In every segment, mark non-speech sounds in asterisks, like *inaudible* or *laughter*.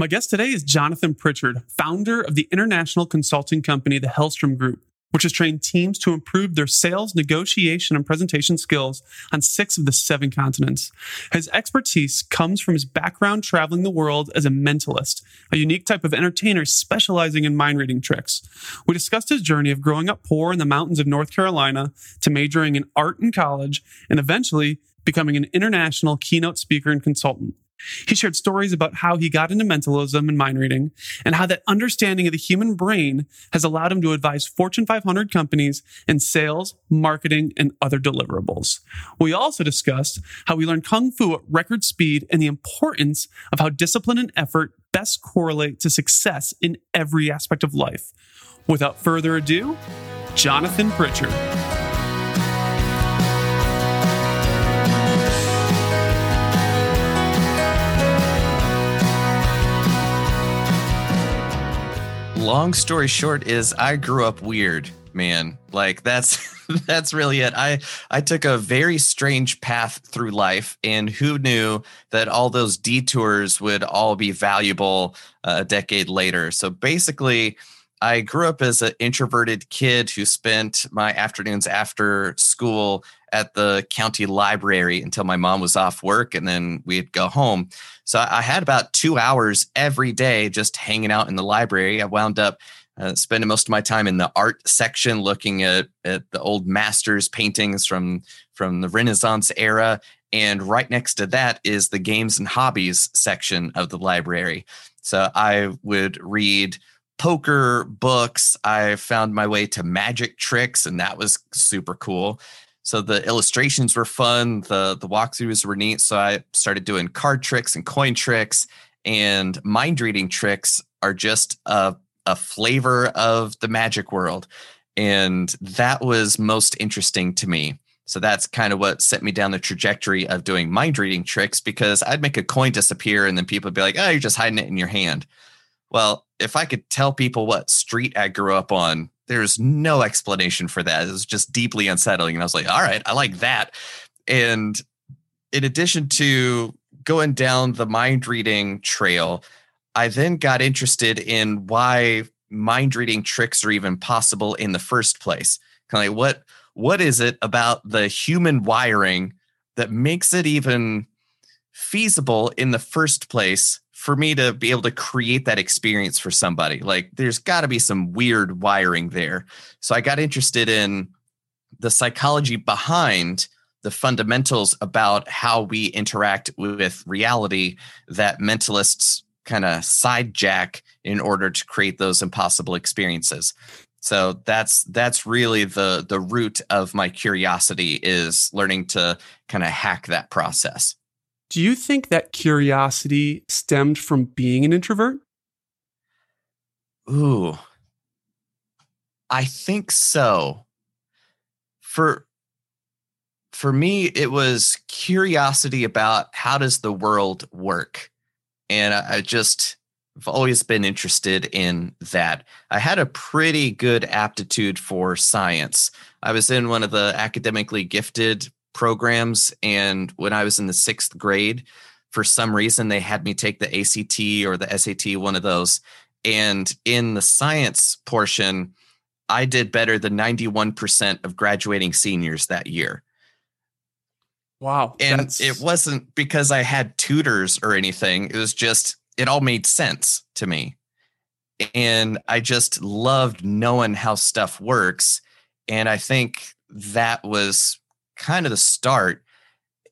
My guest today is Jonathan Pritchard, founder of the international consulting company, the Hellstrom Group, which has trained teams to improve their sales, negotiation, and presentation skills on six of the seven continents. His expertise comes from his background traveling the world as a mentalist, a unique type of entertainer specializing in mind reading tricks. We discussed his journey of growing up poor in the mountains of North Carolina to majoring in art in college and eventually becoming an international keynote speaker and consultant. He shared stories about how he got into mentalism and mind reading and how that understanding of the human brain has allowed him to advise Fortune 500 companies in sales, marketing, and other deliverables. We also discussed how we learned Kung Fu at record speed and the importance of how discipline and effort best correlate to success in every aspect of life. Without further ado, Jonathan Pritchard. Long story short is I grew up weird, man. Like that's *laughs* that's really it. I I took a very strange path through life, and who knew that all those detours would all be valuable uh, a decade later? So basically. I grew up as an introverted kid who spent my afternoons after school at the county library until my mom was off work and then we'd go home. So I had about two hours every day just hanging out in the library. I wound up uh, spending most of my time in the art section looking at, at the old masters paintings from from the renaissance era and right next to that is the games and hobbies section of the library so i would read poker books i found my way to magic tricks and that was super cool so the illustrations were fun, the the walkthroughs were neat. So I started doing card tricks and coin tricks, and mind reading tricks are just a a flavor of the magic world, and that was most interesting to me. So that's kind of what set me down the trajectory of doing mind reading tricks because I'd make a coin disappear and then people would be like, "Oh, you're just hiding it in your hand." Well, if I could tell people what street I grew up on, there's no explanation for that. It was just deeply unsettling. And I was like, all right, I like that. And in addition to going down the mind reading trail, I then got interested in why mind reading tricks are even possible in the first place. Kind of like what what is it about the human wiring that makes it even feasible in the first place for me to be able to create that experience for somebody. Like there's got to be some weird wiring there. So I got interested in the psychology behind the fundamentals about how we interact with reality that mentalists kind of sidejack in order to create those impossible experiences. So that's that's really the the root of my curiosity is learning to kind of hack that process. Do you think that curiosity stemmed from being an introvert? Ooh. I think so. For for me it was curiosity about how does the world work? And I, I just I've always been interested in that. I had a pretty good aptitude for science. I was in one of the academically gifted programs. And when I was in the sixth grade, for some reason, they had me take the ACT or the SAT, one of those. And in the science portion, I did better than 91% of graduating seniors that year. Wow. And that's... it wasn't because I had tutors or anything. It was just, it all made sense to me. And I just loved knowing how stuff works. And I think that was kind of the start.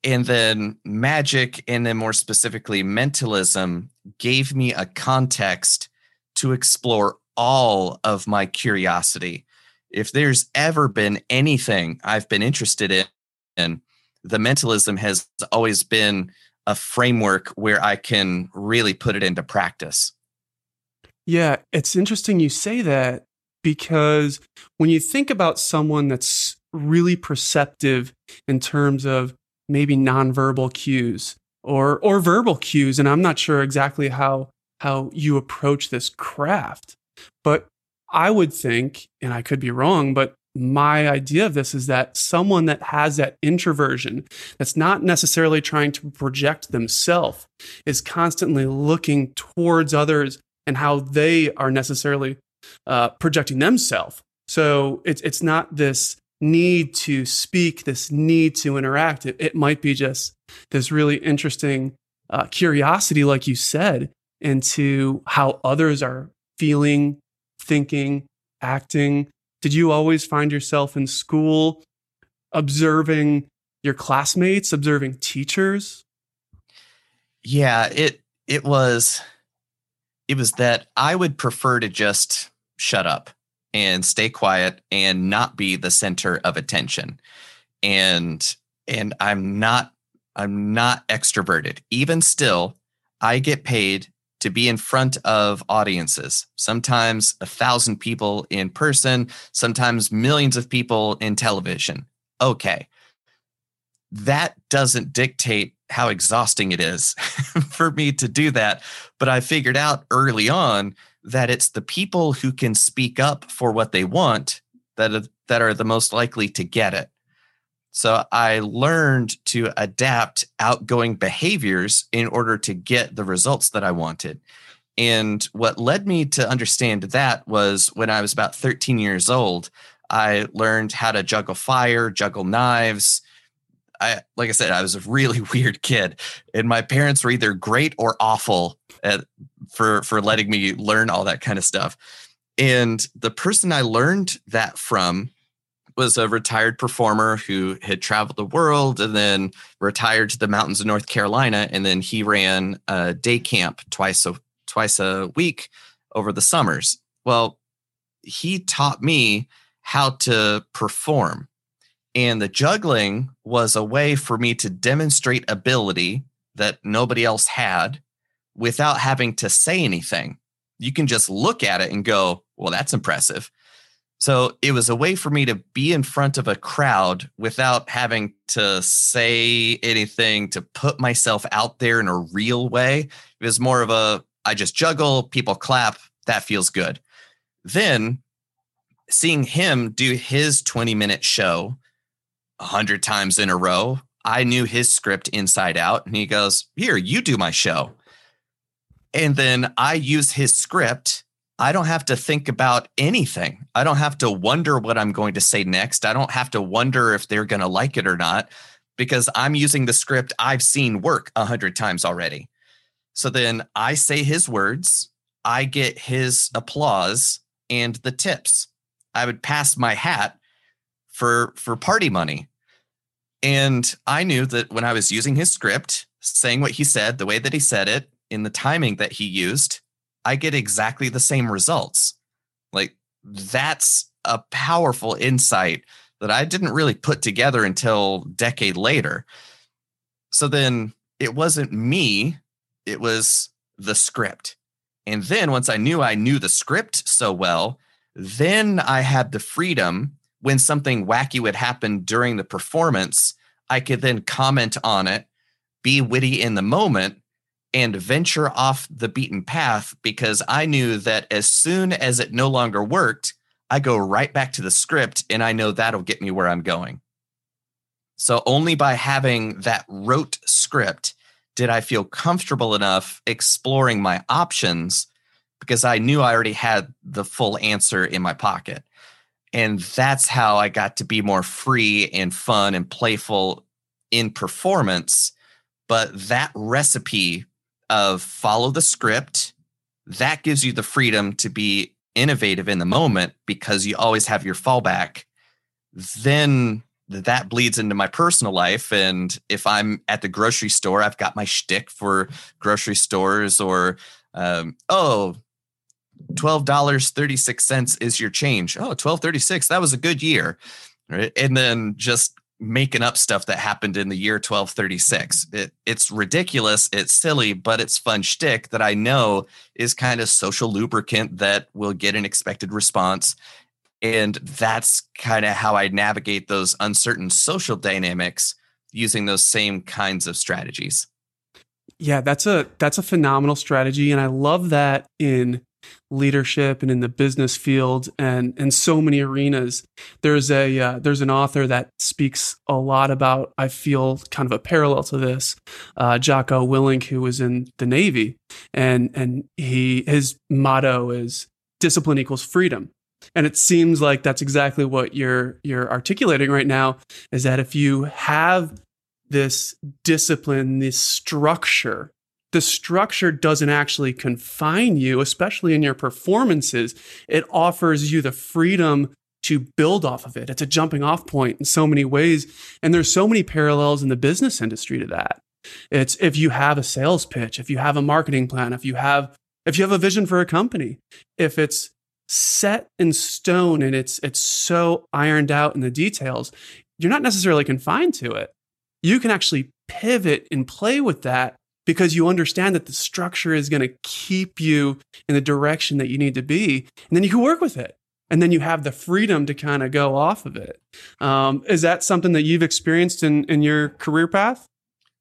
And then magic, and then more specifically, mentalism gave me a context to explore all of my curiosity. If there's ever been anything I've been interested in, and the mentalism has always been a framework where I can really put it into practice. Yeah, it's interesting you say that because when you think about someone that's really perceptive in terms of maybe nonverbal cues or or verbal cues and I'm not sure exactly how how you approach this craft but I would think and I could be wrong but my idea of this is that someone that has that introversion, that's not necessarily trying to project themselves, is constantly looking towards others and how they are necessarily uh, projecting themselves. So it's it's not this need to speak, this need to interact. It, it might be just this really interesting uh, curiosity, like you said, into how others are feeling, thinking, acting. Did you always find yourself in school observing your classmates, observing teachers? Yeah, it it was it was that I would prefer to just shut up and stay quiet and not be the center of attention. And and I'm not I'm not extroverted. Even still, I get paid to be in front of audiences, sometimes a thousand people in person, sometimes millions of people in television. Okay. That doesn't dictate how exhausting it is *laughs* for me to do that. But I figured out early on that it's the people who can speak up for what they want that are, that are the most likely to get it. So I learned to adapt outgoing behaviors in order to get the results that I wanted. And what led me to understand that was when I was about 13 years old, I learned how to juggle fire, juggle knives. I like I said, I was a really *laughs* weird kid, and my parents were either great or awful at, for for letting me learn all that kind of stuff. And the person I learned that from was a retired performer who had traveled the world and then retired to the mountains of North Carolina. And then he ran a day camp twice a twice a week over the summers. Well, he taught me how to perform. And the juggling was a way for me to demonstrate ability that nobody else had without having to say anything. You can just look at it and go, well, that's impressive. So it was a way for me to be in front of a crowd without having to say anything to put myself out there in a real way. It was more of a I just juggle, people clap, that feels good. Then seeing him do his 20 minute show hundred times in a row, I knew his script inside out. And he goes, Here, you do my show. And then I use his script I don't have to think about anything. I don't have to wonder what I'm going to say next. I don't have to wonder if they're going to like it or not because I'm using the script I've seen work a hundred times already. So then I say his words, I get his applause and the tips. I would pass my hat for for party money. And I knew that when I was using his script, saying what he said, the way that he said it, in the timing that he used, I get exactly the same results. Like that's a powerful insight that I didn't really put together until decade later. So then it wasn't me, it was the script. And then once I knew I knew the script so well, then I had the freedom when something wacky would happen during the performance, I could then comment on it, be witty in the moment, and venture off the beaten path because I knew that as soon as it no longer worked, I go right back to the script and I know that'll get me where I'm going. So only by having that rote script did I feel comfortable enough exploring my options because I knew I already had the full answer in my pocket. And that's how I got to be more free and fun and playful in performance. But that recipe of follow the script. That gives you the freedom to be innovative in the moment because you always have your fallback. Then that bleeds into my personal life. And if I'm at the grocery store, I've got my shtick for grocery stores or, um, oh, $12.36 is your change. Oh, 1236. That was a good year. Right. And then just making up stuff that happened in the year 1236. It, it's ridiculous, it's silly, but it's fun shtick that I know is kind of social lubricant that will get an expected response. And that's kind of how I navigate those uncertain social dynamics using those same kinds of strategies. Yeah, that's a that's a phenomenal strategy and I love that in leadership and in the business field and in so many arenas. There's a uh, there's an author that speaks a lot about. I feel kind of a parallel to this. Uh, Jocko Willink, who was in the Navy, and and he his motto is discipline equals freedom. And it seems like that's exactly what you're you're articulating right now. Is that if you have this discipline, this structure the structure doesn't actually confine you, especially in your performances. It offers you the freedom to build off of it. It's a jumping off point in so many ways. And there's so many parallels in the business industry to that. It's if you have a sales pitch, if you have a marketing plan, if you have if you have a vision for a company, if it's set in stone and it's it's so ironed out in the details, you're not necessarily confined to it. You can actually pivot and play with that because you understand that the structure is going to keep you in the direction that you need to be. And then you can work with it. And then you have the freedom to kind of go off of it. Um, is that something that you've experienced in, in your career path?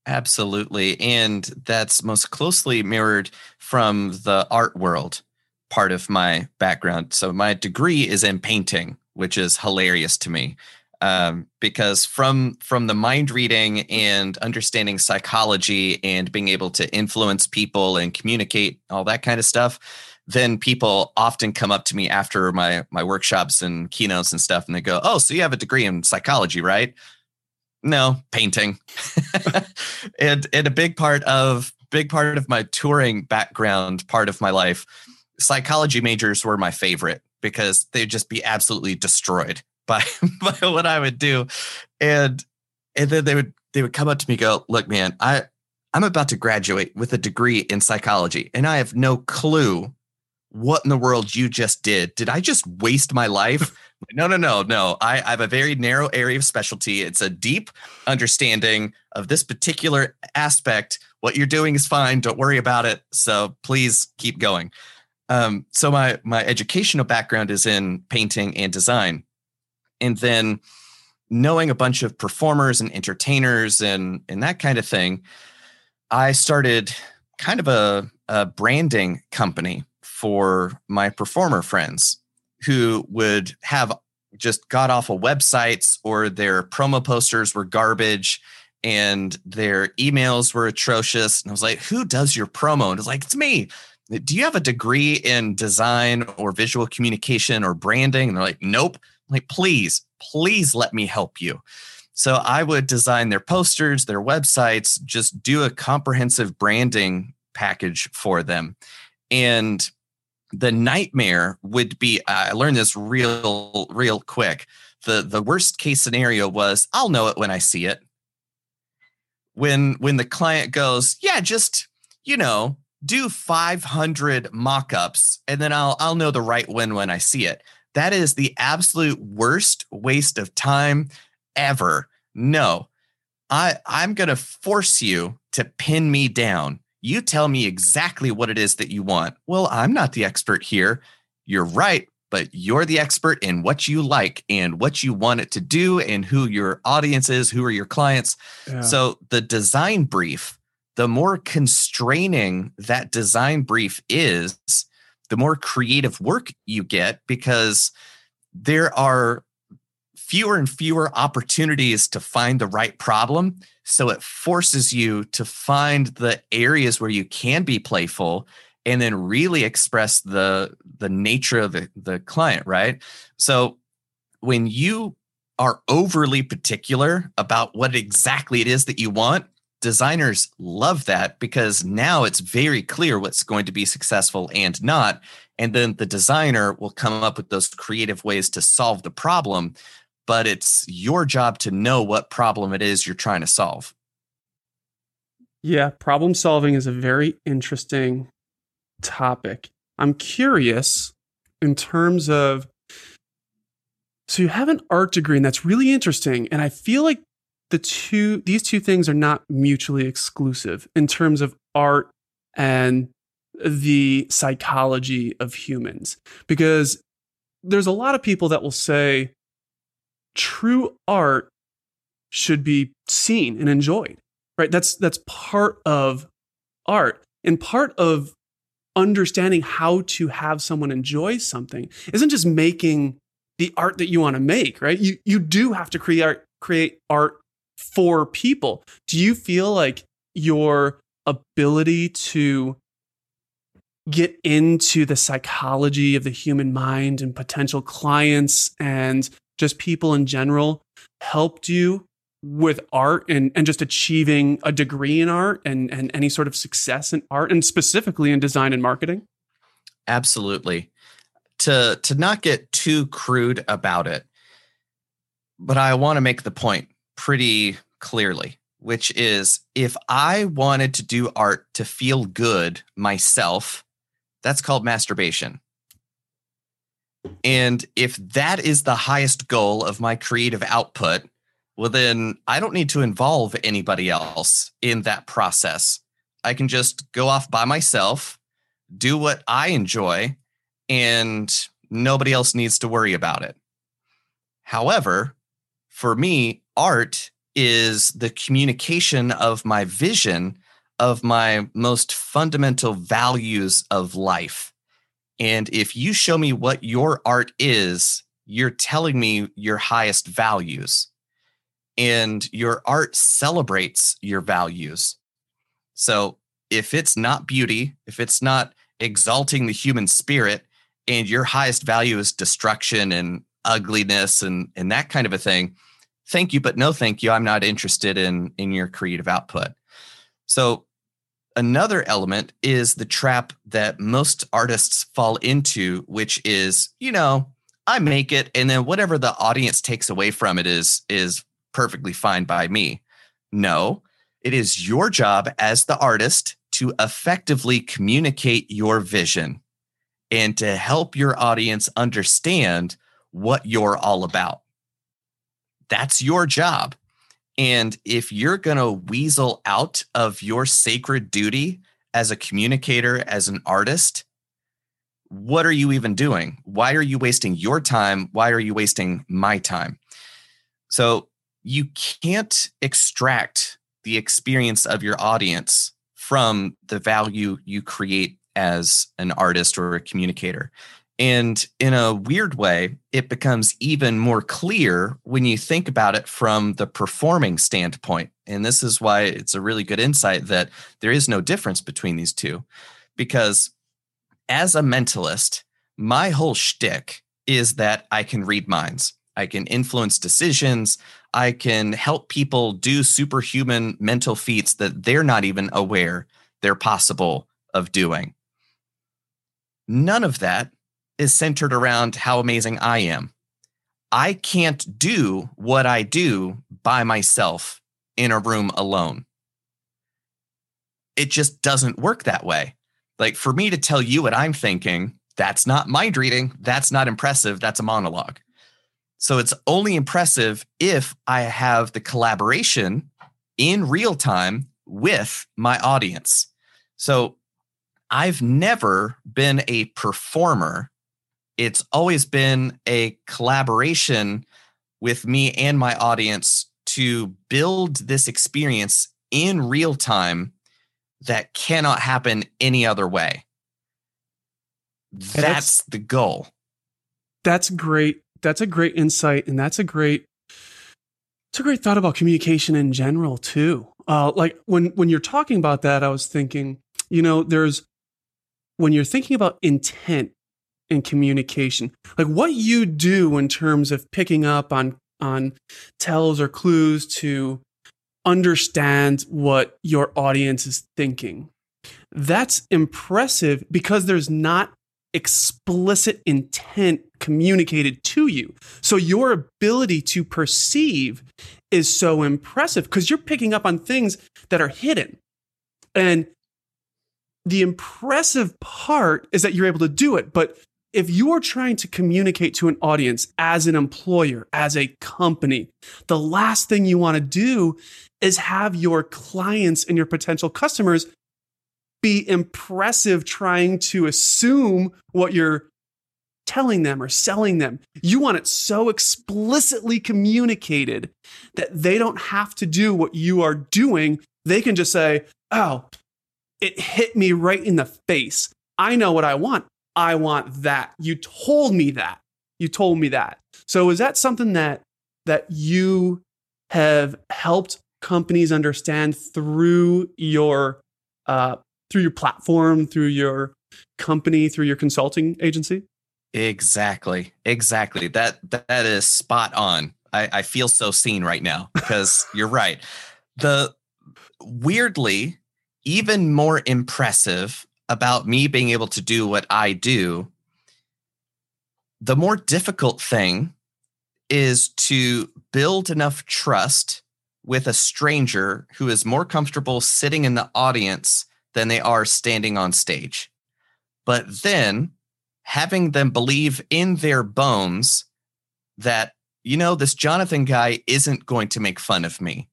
Absolutely. And that's most closely mirrored from the art world part of my background. So, my degree is in painting, which is hilarious to me um, because from from the mind reading and understanding psychology and being able to influence people and communicate all that kind of stuff then people often come up to me after my my workshops and keynotes and stuff and they go oh so you have a degree in psychology right? No painting. *laughs* And and a big part of big part of my touring background part of my life psychology majors were my favorite because they'd just be absolutely destroyed by *laughs* by what I would do, and and then they would they would come up to me go, look, man, I I'm about to graduate with a degree in psychology, and I have no clue what in the world you just did. Did I just waste my life? *laughs* no, no, no, no. I, I have a very narrow area of specialty. It's a deep understanding of this particular aspect. What you're doing is fine. Don't worry about it. So please keep going. Um, so my my educational background is in painting and design and then knowing a bunch of performers and entertainers and and that kind of thing i started kind of a, a branding company for my performer friends who would have just got off of websites or their promo posters were garbage and their emails were atrocious. And I was like, who does your promo? And it's like, it's me. Do you have a degree in design or visual communication or branding? And they're like, nope like, please, please let me help you. So I would design their posters, their websites, just do a comprehensive branding package for them. And the nightmare would be I learned this real, real quick. The the worst case scenario was I'll know it when I see it. When when the client goes, yeah, just, you know, do 500 mock-ups and then I'll I'll know the right one when I see it. That is the absolute worst waste of time ever. No, I, I'm going to force you to pin me down. You tell me exactly what it is that you want. Well, I'm not the expert here. You're right, but you're the expert in what you like and what you want it to do and who your audience is, who are your clients. Yeah. So the design brief, the more constraining that design brief is, the more creative work you get because there are fewer and fewer opportunities to find the right problem. So it forces you to find the areas where you can be playful and then really express the the nature of the, the client, right? So when you are overly particular about what exactly it is that you want, designers love that because now it's very clear what's going to be successful and not. And then the designer will come up with those creative ways to solve the problem. But it's your job to know what problem it is you're trying to solve. Yeah, problem solving is a very interesting topic. I'm curious in terms of so you have an art degree and that's really interesting and I feel like the two these two things are not mutually exclusive in terms of art and the psychology of humans. Because there's a lot of people that will say true art should be seen and enjoyed right? That's that's part of art. And part of understanding how to have someone enjoy something isn't just making the art that you want to make, right? You you do have to create create art for people. Do you feel like your ability to get into the psychology of the human mind and potential clients and just people in general helped you with art and, and just achieving a degree in art and, and any sort of success in art and specifically in design and marketing? Absolutely. To to not get too crude about it, but I want to make the point pretty clearly, which is if I wanted to do art to feel good myself, that's called masturbation. And if that is the highest goal of my creative output, well, then I don't need to involve anybody else in that process. I can just go off by myself, do what I enjoy, and nobody else needs to worry about it. However, for me, art is the communication of my vision of my most fundamental values of life. And if you show me what your art is, you're telling me your highest values. And your art celebrates your values. So if it's not beauty, if it's not exalting the human spirit, and your highest value is destruction and ugliness and, and that kind of a thing, thank you, but no thank you. I'm not interested in, in your creative output. So another element is the trap that most artists fall into, which is, you know, I make it and then whatever the audience takes away from it is is perfectly fine by me. No, it is your job as the artist to effectively communicate your vision and to help your audience understand what you're all about. That's your job. And if you're going to weasel out of your sacred duty as a communicator, as an artist, what are you even doing? Why are you wasting your time? Why are you wasting my time? So you can't extract the experience of your audience from the value you create as an artist or a communicator. And in a weird way, it becomes even more clear when you think about it from the performing standpoint. And this is why it's a really good insight that there is no difference between these two. Because as a mentalist, my whole shtick is that I can read minds, I can influence decisions, I can help people do superhuman mental feats that they're not even aware they're possible of doing. None of that is centered around how amazing I am. I can't do what I do by myself in a room alone. It just doesn't work that way. Like for me to tell you what I'm thinking, that's not mind reading. That's not impressive. That's a monologue. So it's only impressive if I have the collaboration in real time with my audience. So I've never been a performer it's always been a collaboration with me and my audience to build this experience in real time that cannot happen any other way. That's, that's the goal. That's great. That's a great insight and that's a great it's a great thought about communication in general too. Uh, like when when you're talking about that, I was thinking, you know, there's when you're thinking about intent and communication. Like what you do in terms of picking up on on tells or clues to understand what your audience is thinking. That's impressive because there's not explicit intent communicated to you. So your ability to perceive is so impressive because you're picking up on things that are hidden. And the impressive part is that you're able to do it but if you're trying to communicate to an audience as an employer, as a company, the last thing you want to do is have your clients and your potential customers be impressive trying to assume what you're telling them or selling them. You want it so explicitly communicated that they don't have to do what you are doing. They can just say, Oh, it hit me right in the face. I know what I want. I want that. You told me that. You told me that. So is that something that that you have helped companies understand through your uh, through your platform, through your company, through your consulting agency? Exactly. Exactly. That that is spot on. I, I feel so seen right now *laughs* because you're right. The weirdly, even more impressive about me being able to do what I do, the more difficult thing is to build enough trust with a stranger who is more comfortable sitting in the audience than they are standing on stage. But then having them believe in their bones that, you know, this Jonathan guy isn't going to make fun of me.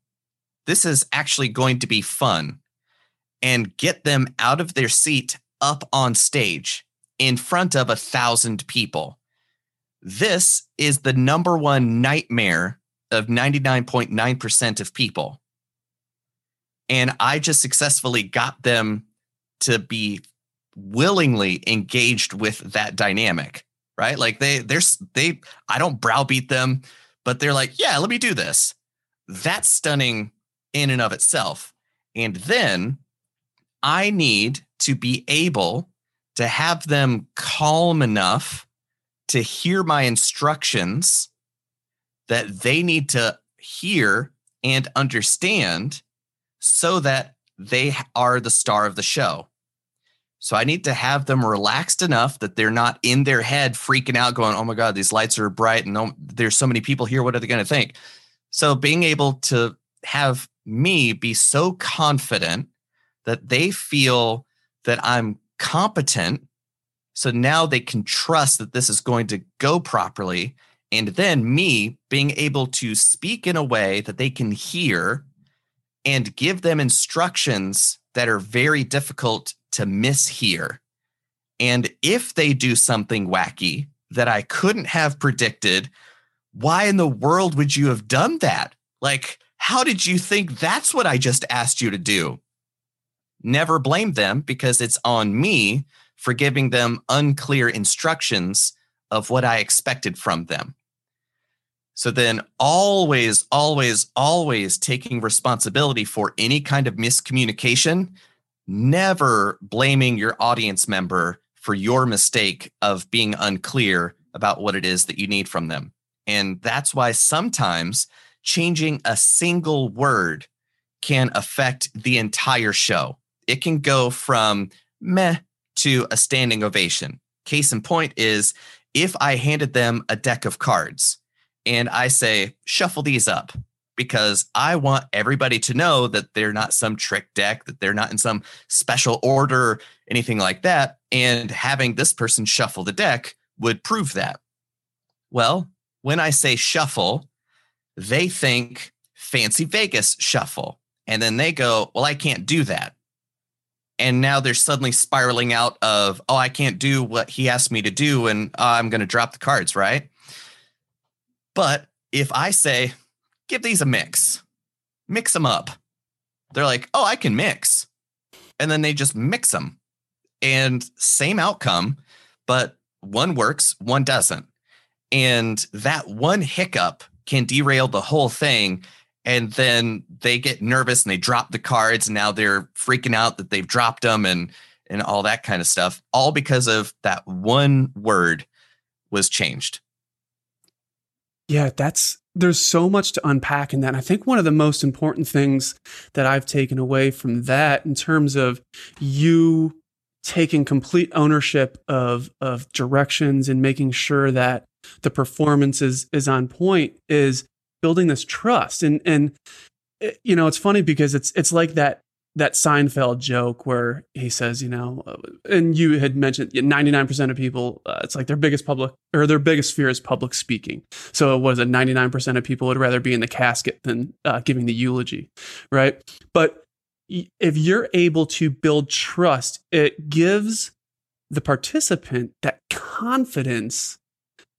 This is actually going to be fun and get them out of their seat up on stage in front of a thousand people. This is the number one nightmare of 99.9% of people. And I just successfully got them to be willingly engaged with that dynamic, right? Like they, they're, they, I don't browbeat them, but they're like, yeah, let me do this. That's stunning in and of itself. And then I need to be able to have them calm enough to hear my instructions that they need to hear and understand so that they are the star of the show. So I need to have them relaxed enough that they're not in their head freaking out, going, "Oh my god, these lights are bright and oh, there's so many people here. What are they going to think?" So being able to have me be so confident that they feel that I'm competent. So now they can trust that this is going to go properly. And then me being able to speak in a way that they can hear and give them instructions that are very difficult to mishear. And if they do something wacky that I couldn't have predicted, why in the world would you have done that? Like, how did you think that's what I just asked you to do? Never blame them because it's on me for giving them unclear instructions of what I expected from them. So then, always, always, always taking responsibility for any kind of miscommunication, never blaming your audience member for your mistake of being unclear about what it is that you need from them. And that's why sometimes changing a single word can affect the entire show. It can go from meh to a standing ovation. Case in point is if I handed them a deck of cards and I say, shuffle these up because I want everybody to know that they're not some trick deck, that they're not in some special order, anything like that. And having this person shuffle the deck would prove that. Well, when I say shuffle, they think fancy Vegas shuffle. And then they go, Well, I can't do that. And now they're suddenly spiraling out of, Oh, I can't do what he asked me to do. And uh, I'm going to drop the cards, right? But if I say, Give these a mix, mix them up, they're like, Oh, I can mix. And then they just mix them. And same outcome, but one works, one doesn't. And that one hiccup can derail the whole thing and then they get nervous and they drop the cards and now they're freaking out that they've dropped them and and all that kind of stuff all because of that one word was changed. Yeah that's there's so much to unpack in that. And i think one of the most important things that i've taken away from that in terms of you taking complete ownership of of directions and making sure that the performance is is on point is building this trust and and eh, you know it's funny because it's it's like that that Seinfeld joke where he says, you know, uh, and you had mentioned 99% of people, uh, it's like their biggest public or their biggest fear is public speaking. So it was it 99% of people would rather be in the casket than uh, giving the eulogy, right? But if you're able to build trust, it gives the participant that confidence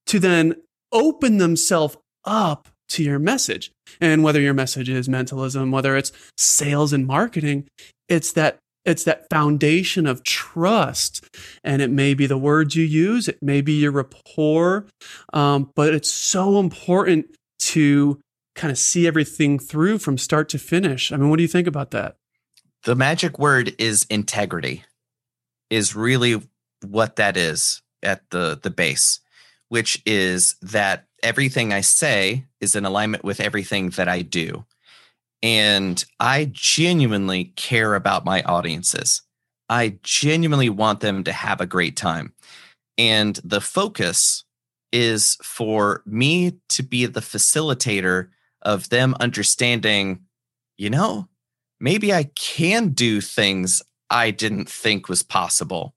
to then open themselves up to your message. And whether your message is mentalism, whether it's sales and marketing, it's that it's that foundation of trust. And it may be the words you use it may be your rapport um, but it's so important to kind of see everything through from start to finish. I mean what do you think about that? The magic word is integrity is really what that is at the the base which is that everything i say is in alignment with everything that i do and I genuinely care about my audiences. I genuinely want them to have a great time. And the focus is for me to be the facilitator of them understanding, you know, maybe I can do things I didn't think was possible.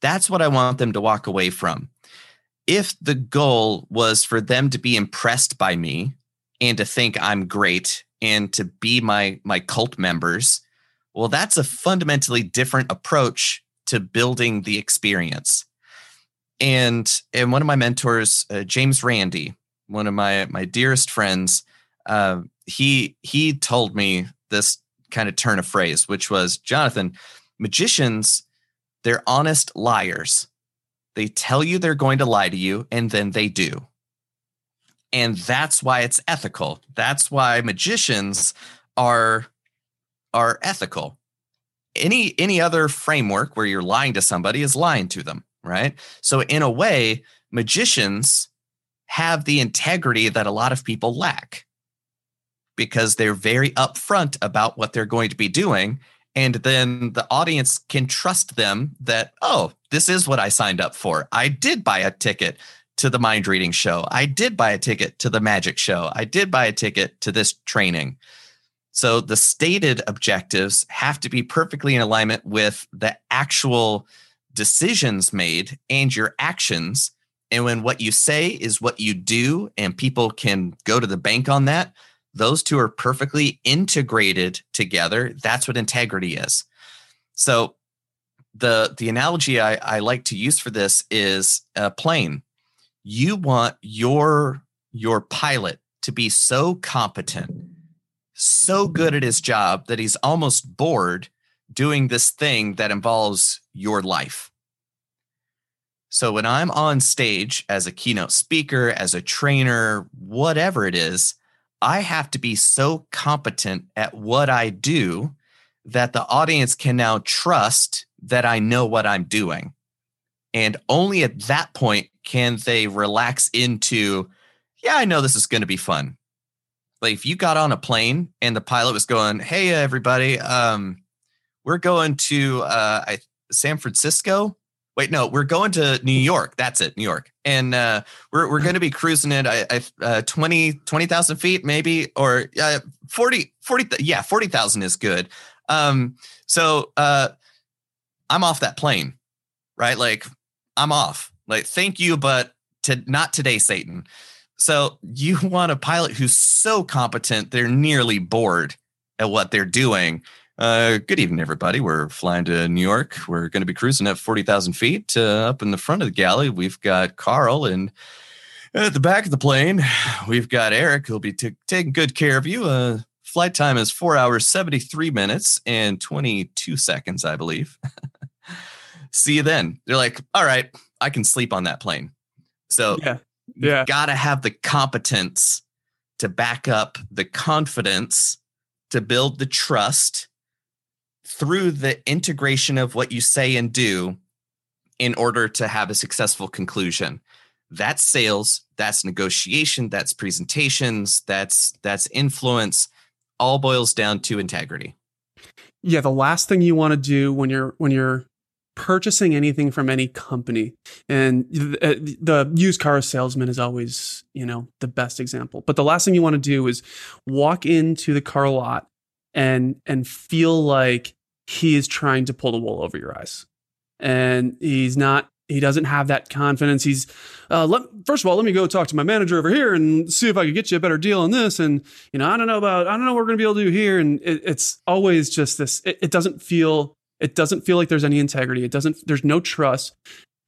That's what I want them to walk away from. If the goal was for them to be impressed by me and to think I'm great and to be my my cult members well that's a fundamentally different approach to building the experience. And and one of my mentors uh, james Randi, one of my my dearest friends uh, he he told me this kind of turn of phrase which was jonathan magicians they're honest liars they tell you they're going to lie to you and then they do. And that's why it's ethical. That's why magicians are are ethical. Any any other framework where you're lying to somebody is lying to them right? So in a way magicians have the integrity that a lot of people lack because they're very upfront about what they're going to be doing and then the audience can trust them that oh this is what i signed up for i did buy a ticket to the mind reading show. I did buy a ticket to the magic show. I did buy a ticket to this training. So the stated objectives have to be perfectly in alignment with the actual decisions made and your actions. And when what you say is what you do, and people can go to the bank on that, those two are perfectly integrated together. That's what integrity is. So the the analogy I, I like to use for this is a plane you want your your pilot to be so competent so good at his job that he's almost bored doing this thing that involves your life so when i'm on stage as a keynote speaker as a trainer whatever it is i have to be so competent at what i do that the audience can now trust that i know what i'm doing and only at that point can they relax into, yeah, I know this is going to be fun. Like if you got on a plane and the pilot was going, hey, everybody, um, we're going to uh, San Francisco. Wait, no, we're going to New York. That's it, New York. And uh, we're, we're going to be cruising at I, I, uh, 20, 20,000 feet, maybe, or uh, 40, 40, yeah, 40,000 is good. Um, so uh, I'm off that plane, right? Like I'm off. Like, thank you, but to not today, Satan. So you want a pilot who's so competent they're nearly bored at what they're doing. Uh, good evening, everybody. We're flying to New York. We're going to be cruising at 40,000 feet. Uh, up in the front of the galley, we've got Carl, and at the back of the plane, we've got Eric, who'll be t- taking good care of you. Uh, flight time is four hours, 73 minutes, and 22 seconds, I believe. *laughs* see you then. They're like, all right, I can sleep on that plane. So yeah, yeah. you gotta have the competence to back up the confidence to build the trust through the integration of what you say and do in order to have a successful conclusion. That's sales that's negotiation that's presentations that's that's influence all boils down to integrity. Yeah the last thing you want to do when you're when you're purchasing anything from any company and uh, the, used car salesman is always you know the best example. But the last thing you want to do is walk into the car lot and and feel like he is trying to pull the wool over your eyes and he's not he doesn't have that confidence he's uh, let, first of all let me go talk to my manager over here and see if i could get you a better deal on this and you know i don't know about i don't know what we're going to be able to do here and it, it's always just this it, it doesn't feel it doesn't feel like there's any integrity. It doesn't, there's no trust.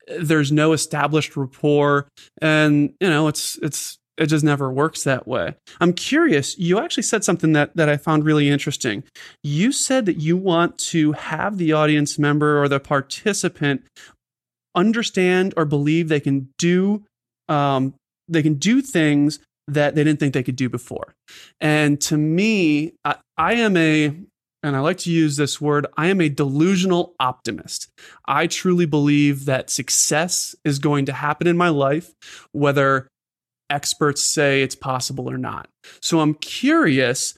There's no established rapport. And, you know, it's, it's, it just never works that way. I'm curious, you actually said something that that I found really interesting. You said that you want to have the audience member or the participant understand or believe they can do um, they can do things that they didn't think they could do before. And to me, I, I am a and I like to use this word, I am a delusional optimist. I truly believe that success is going to happen in my life, whether experts say it's possible or not. So I'm curious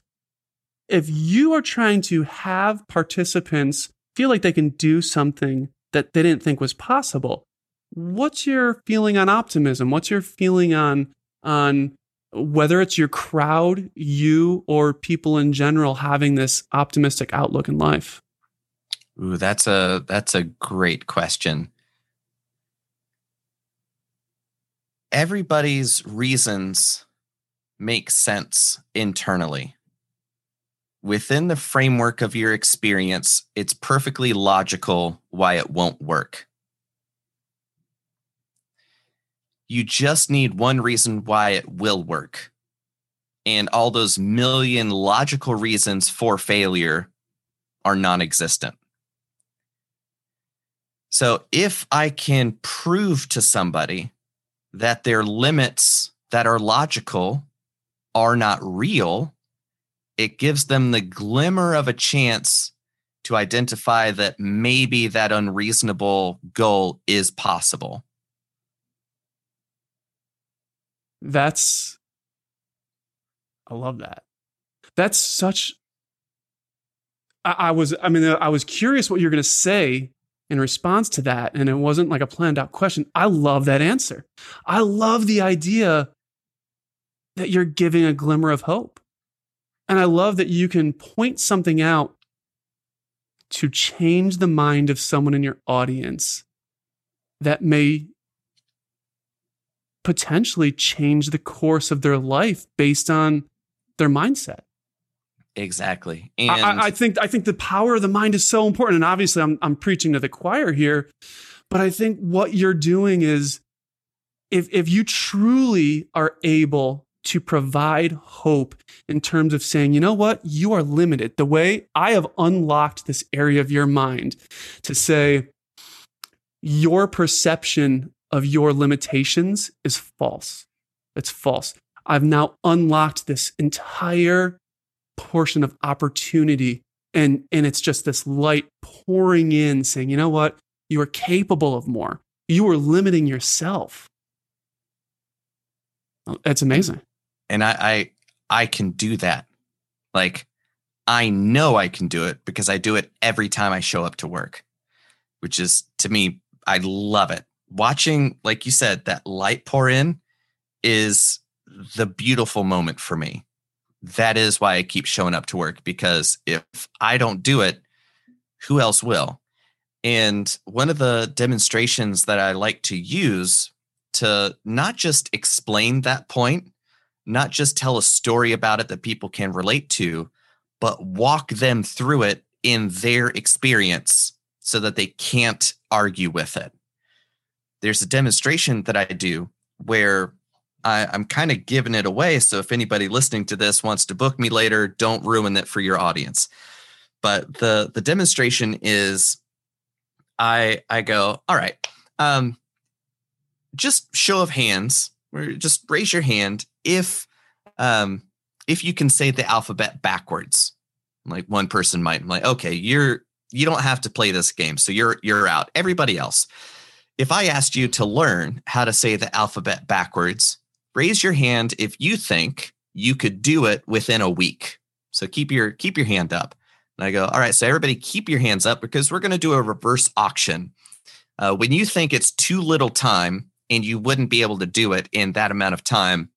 if you are trying to have participants feel like they can do something that they didn't think was possible, what's your feeling on optimism? What's your feeling on on whether it's your crowd, you, or people in general having this optimistic outlook in life? Ooh, that's a that's a great question. Everybody's reasons make sense internally. Within the framework of your experience, it's perfectly logical why it won't work. You just need one reason why it will work. And all those million logical reasons for failure are non existent. So if I can prove to somebody that their limits that are logical are not real, it gives them the glimmer of a chance to identify that maybe that unreasonable goal is possible. That's, I love that. That's such, I, I was, I mean, I was curious what you're going to say in response to that. And it wasn't like a planned out question. I love that answer. I love the idea that you're giving a glimmer of hope. And I love that you can point something out to change the mind of someone in your audience that may potentially change the course of their life based on their mindset. Exactly. And I, I, think I think the power of the mind is so important. And obviously I'm I'm preaching to the choir here, but I think what you're doing is if if you truly are able to provide hope in terms of saying, you know what, you are limited. The way I have unlocked this area of your mind to say, your perception of your limitations is false. It's false. I've now unlocked this entire portion of opportunity. And, and it's just this light pouring in saying, you know what? You are capable of more. You are limiting yourself. It's amazing. And I, I, I can do that. Like, I know I can do it because I do it every time I show up to work, which is to me, I love it watching, like you said, that light pour in is the beautiful moment for me. That is why I keep showing up to work because if I don't do it, who else will? And one of the demonstrations that I like to use to not just explain that point, not just tell a story about it that people can relate to, but walk them through it in their experience so that they can't argue with it there's a demonstration that I do where I, am kind of giving it away. So if anybody listening to this wants to book me later, don't ruin it for your audience. But the the demonstration is I I go, all right, um, just show of hands, or just raise your hand if um if you can say the alphabet backwards. Like one person might I'm like, okay, you're you don't have to play this game, so you're you're out. Everybody else if I asked you to learn how to say the alphabet backwards, raise your hand if you think you could do it within a week. So keep your keep your hand up. And I go, all right, so everybody keep your hands up because we're going to do a reverse auction. Uh, when you think it's too little time and you wouldn't be able to do it in that amount of time,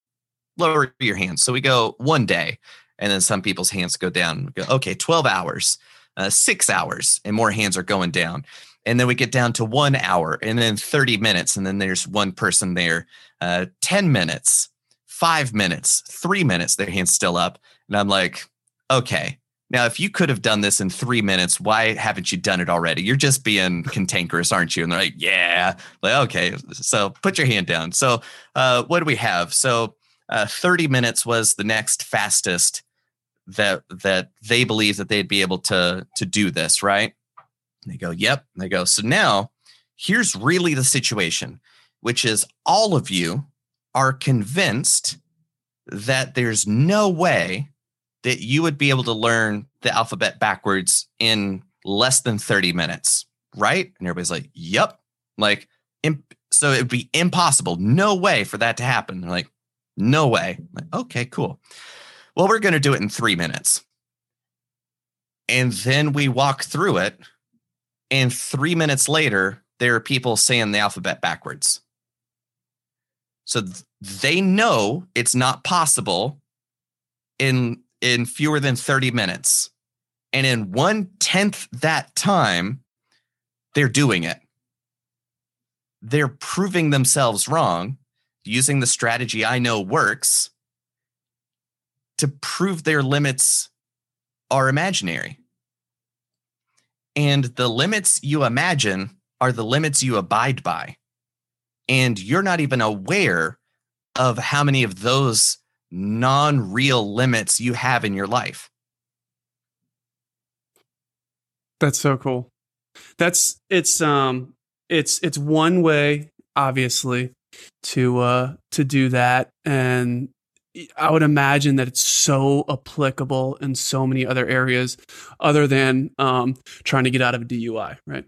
lower your hands. So we go one day, and then some people's hands go down. We go, okay, 12 hours, uh, six hours, and more hands are going down and then we get down to one hour and then 30 minutes and then there's one person there uh, 10 minutes five minutes three minutes their hand's still up. And i'm like okay now if you could have done this in three minutes why haven't you done it already? You're just being *laughs* cantankerous aren't you? And they're like yeah. Like okay so put your hand down. So uh, what do we have? So uh, 30 minutes was the next fastest that that they believe that they'd be able to to do this, right? And they go, "Yep." And they go, "So now here's really the situation, which is all of you are convinced that there's no way that you would be able to learn the alphabet backwards in less than 30 minutes, right?" And everybody's like, "Yep." Like, imp- so it'd be impossible. No way for that to happen. They're like, no way. Like, okay, cool. Well, we're going to do it in three minutes. And then we walk through it. And three minutes later, there are people saying the alphabet backwards. So th- they know it's not possible in in fewer than 30 minutes. And in one tenth that time, they're doing it. They're proving themselves wrong using the strategy I know works to prove their limits are imaginary. And the limits you imagine are the limits you abide by. And you're not even aware of how many of those non real limits you have in your life. That's so cool. That's it's um it's it's one way obviously to uh to do that and I would imagine that it's so applicable in so many other areas other than um, trying to get out of a DUI, right?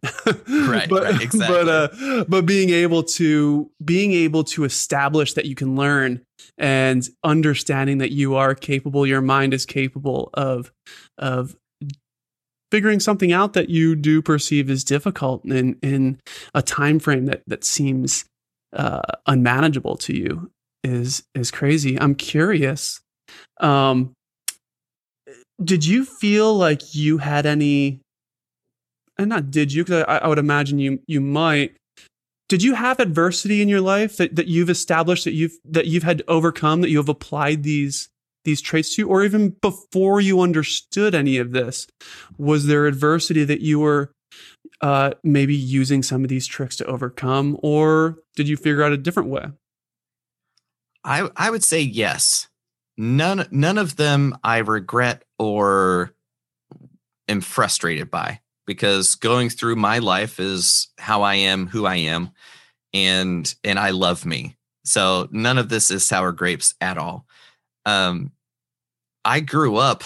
right, *laughs* but, right, exactly. But uh, but being able to being able to establish that you can learn and understanding that you are capable, your mind is capable of of figuring something out that you do perceive as difficult in in a time frame that that seems uh, unmanageable to you is is crazy. I'm curious. Um, did you feel like you had any? And not did you? Because I, I would imagine you you might. Did you have adversity in your life that, that you've established that you've that you've had to overcome that you have applied these these traits to, or even before you understood any of this, was there adversity that you were uh, maybe using some of these tricks to overcome, or did you figure out a different way? I I would say yes. None none of them I regret or am frustrated by because going through my life is how I am, who I am, and and I love me. So none of this is sour grapes at all. Um, I grew up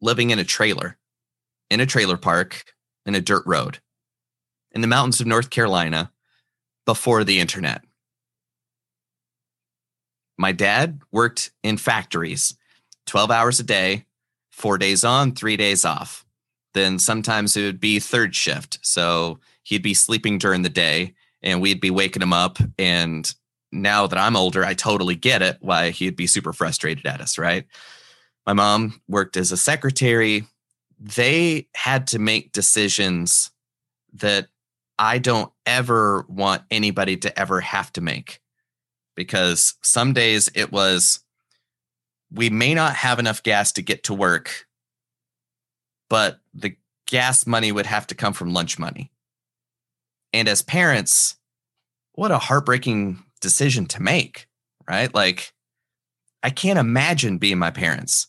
living in a trailer, in a trailer park, in a dirt road, in the mountains of North Carolina, before the internet. My dad worked in factories 12 hours a day, four days on, three days off. Then sometimes it would be third shift. So he'd be sleeping during the day and we'd be waking him up. And now that I'm older, I totally get it why he'd be super frustrated at us, right? My mom worked as a secretary. They had to make decisions that I don't ever want anybody to ever have to make because some days it was we may not have enough gas to get to work, but the gas money would have to come from lunch money. And as parents, what a heartbreaking decision to make, right? Like, I can't imagine being my parents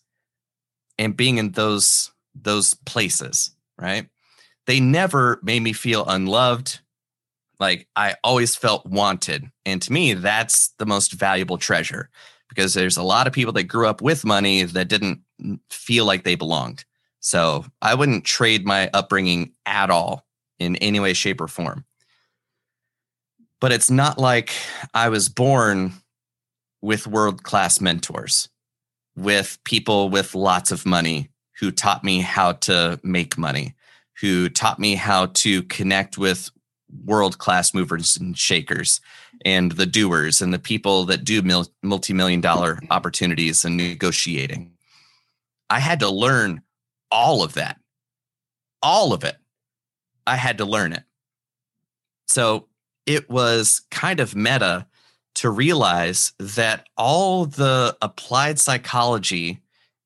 and being in those those places, right? They never made me feel unloved like I always felt wanted. And to me, that's the most valuable treasure because there's a lot of people that grew up with money that didn't feel like they belonged. So I wouldn't trade my upbringing at all in any way, shape, or form. But it's not like I was born with world class mentors, with people with lots of money who taught me how to make money, who taught me how to connect with world class movers and shakers and the doers and the people that do mil- multi-million dollar opportunities and negotiating. I had to learn all of that. All of it. I had to learn it. So it was kind of meta to realize that all the applied psychology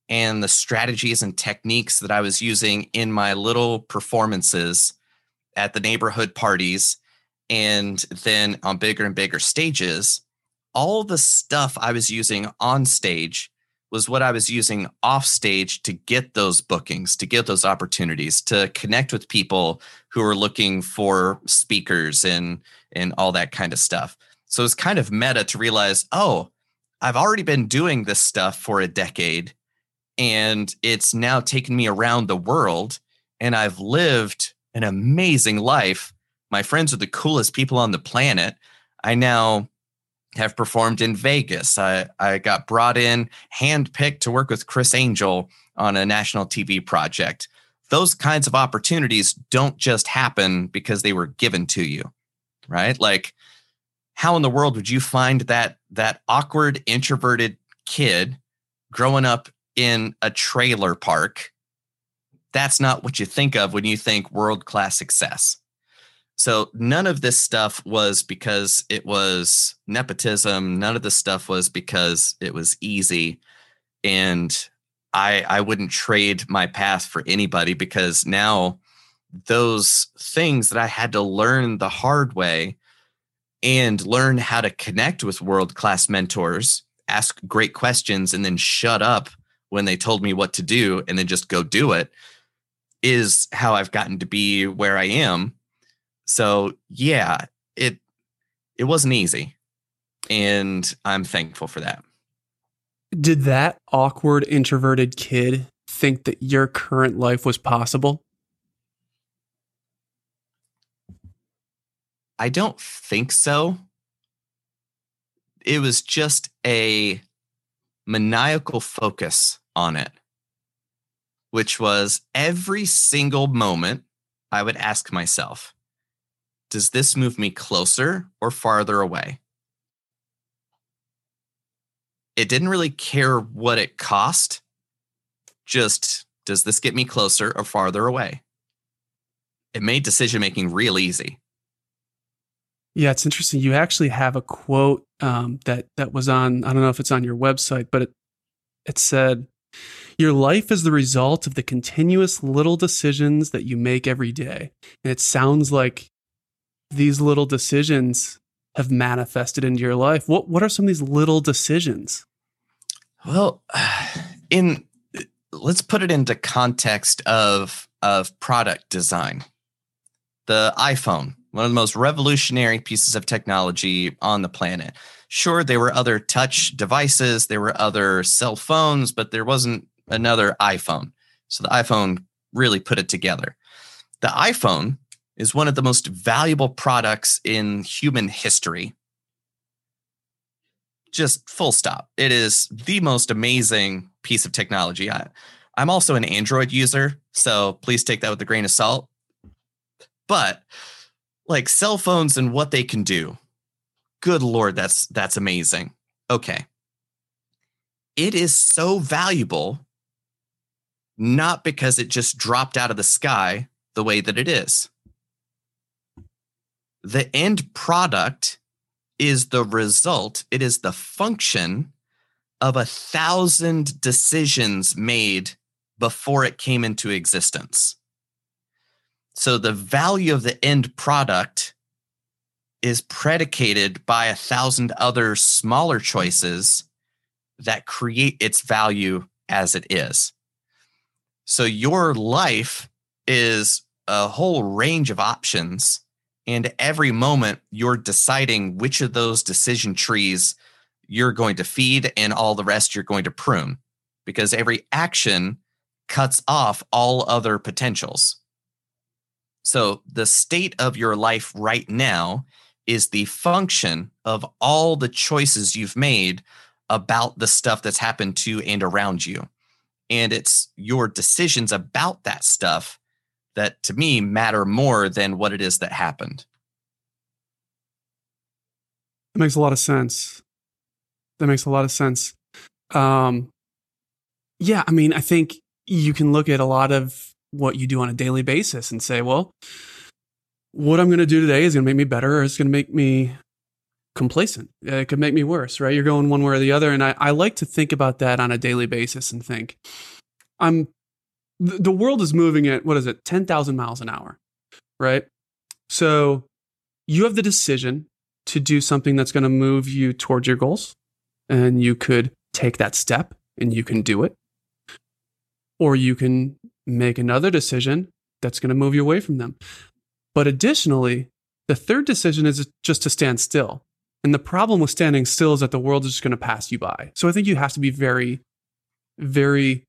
and the strategies and techniques that i was using in my little performances at the neighborhood parties and then on bigger and bigger stages all the stuff I was using on stage was what I was using off stage to get those bookings, to get those opportunities, to connect with people who are looking for speakers and and all that kind of stuff. So it's kind of meta to realize, oh, I've already been doing this stuff for a decade and it's now taken me around the world and I've lived an amazing life. My friends are the coolest people on the planet. I now have performed in Vegas. I, I got brought in, handpicked to work with Criss Angel on a national TV project. Those kinds of opportunities don't just happen because they were given to you, right? Like, how in the world would you find that that awkward introverted kid growing up in a trailer park? That's not what you think of when you think world class success. So none of this stuff was because it was nepotism. None of this stuff was because it was easy. And I I wouldn't trade my path for anybody because now those things that I had to learn the hard way and learn how to connect with world class mentors, ask great questions, and then shut up when they told me what to do and then just go do it is how I've gotten to be where I am so yeah, it it wasn't easy. And I'm thankful for that. Did that awkward introverted kid think that your current life was possible? I don't think so. It was just a maniacal focus on it, which was every single moment I would ask myself, does this move me closer or farther away? It didn't really care what it cost. Just, does this get me closer or farther away? It made decision making real easy. Yeah, it's interesting. You actually have a quote um, that that was on. I don't know if it's on your website, but it it said, "Your life is the result of the continuous little decisions that you make every day." And it sounds like these little decisions have manifested into your life. What what are some of these little decisions? Well, *sighs* in let's put it into context of of product design. The iPhone, one of the most revolutionary pieces of technology on the planet. Sure, there were other touch devices, there were other cell phones, but there wasn't another iPhone. So the iPhone really put it together. The iPhone is one of the most valuable products in human history. Just full stop. It is the most amazing piece of technology. I, I'm also an Android user, so please take that with a grain of salt. But like cell phones and what they can do, good lord, that's that's amazing. Okay. It is so valuable not because it just dropped out of the sky the way that it is the end product is the result, it is the function of a thousand decisions made before it came into existence. So the value of the end product is predicated by a thousand other smaller choices that create its value as it is. So your life is a whole range of options and every moment you're deciding which of those decision trees you're going to feed and all the rest you're going to prune because every action cuts off all other potentials. So the state of your life right now is the function of all the choices you've made about the stuff that's happened to and around you. And it's your decisions about that stuff that to me matter more than what it is that happened. That makes a lot of sense. That makes a lot of sense. Um, yeah, I mean, I think you can look at a lot of what you do on a daily basis and say, well, what I'm going to do today is going to make me better or it's going to make me complacent. Uh, it could make me worse, right? You're going one way or the other. And I, I like to think about that on a daily basis and think, I'm the world is moving at what is it 10,000 miles an hour right so you have the decision to do something that's going to move you towards your goals and you could take that step and you can do it. Or you can make another decision that's going to move you away from them. But additionally, the third decision is just to stand still. And the problem with standing still is that the world is just going to pass you by. So I think you have to be very, very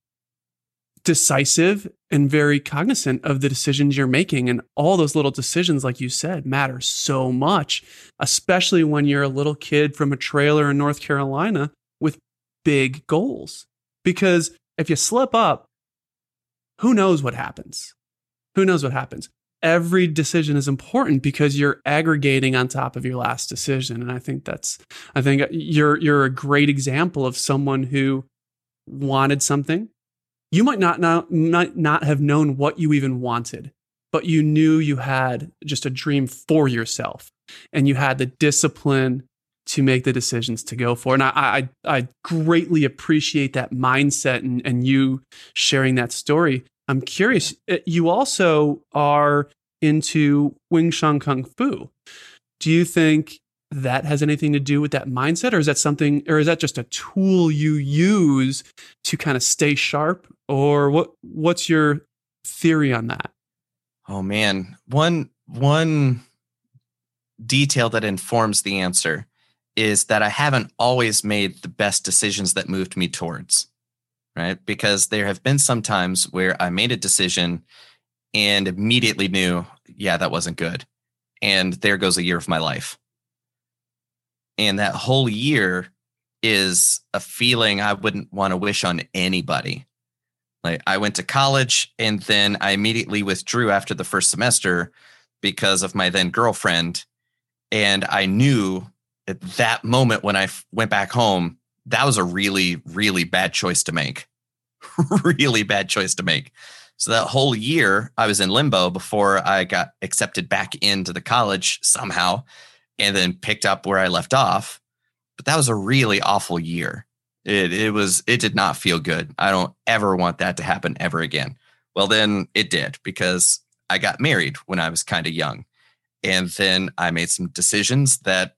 decisive and very cognizant of the decisions you're making. And all those little decisions, like you said, matter so much, especially when you're a little kid from a trailer in North Carolina with big goals. Because if you slip up, who knows what happens? Who knows what happens? Every decision is important because you're aggregating on top of your last decision. And I think that's, I think you're, you're a great example of someone who wanted something you might not, not, not, not have known what you even wanted, but you knew you had just a dream for yourself and you had the discipline to make the decisions to go for. And I, I, I greatly appreciate that mindset and, and you sharing that story. I'm curious, uh, you also are into Wing Chun Kung Fu. Do you think that has anything to do with that mindset or is that something or is that just a tool you use to kind of stay sharp or what what's your theory on that? Oh man. One one detail that informs the answer is that i haven't always made the best decisions that moved me towards right because there have been some times where i made a decision and immediately knew yeah that wasn't good and there goes a year of my life and that whole year is a feeling I wouldn't want to wish on anybody. Like I went to college and then I immediately withdrew after the first semester because of my then girlfriend. And I knew at that moment when I went back home, that was a really, really bad choice to make. *laughs* really bad choice to make. So that whole year I was in limbo before I got accepted back into the college somehow and then picked up where I left off. But that was a really awful year. It it was it did not feel good. I don't ever want that to happen ever again. Well, then it did because I got married when I was kind of young. And then I made some decisions that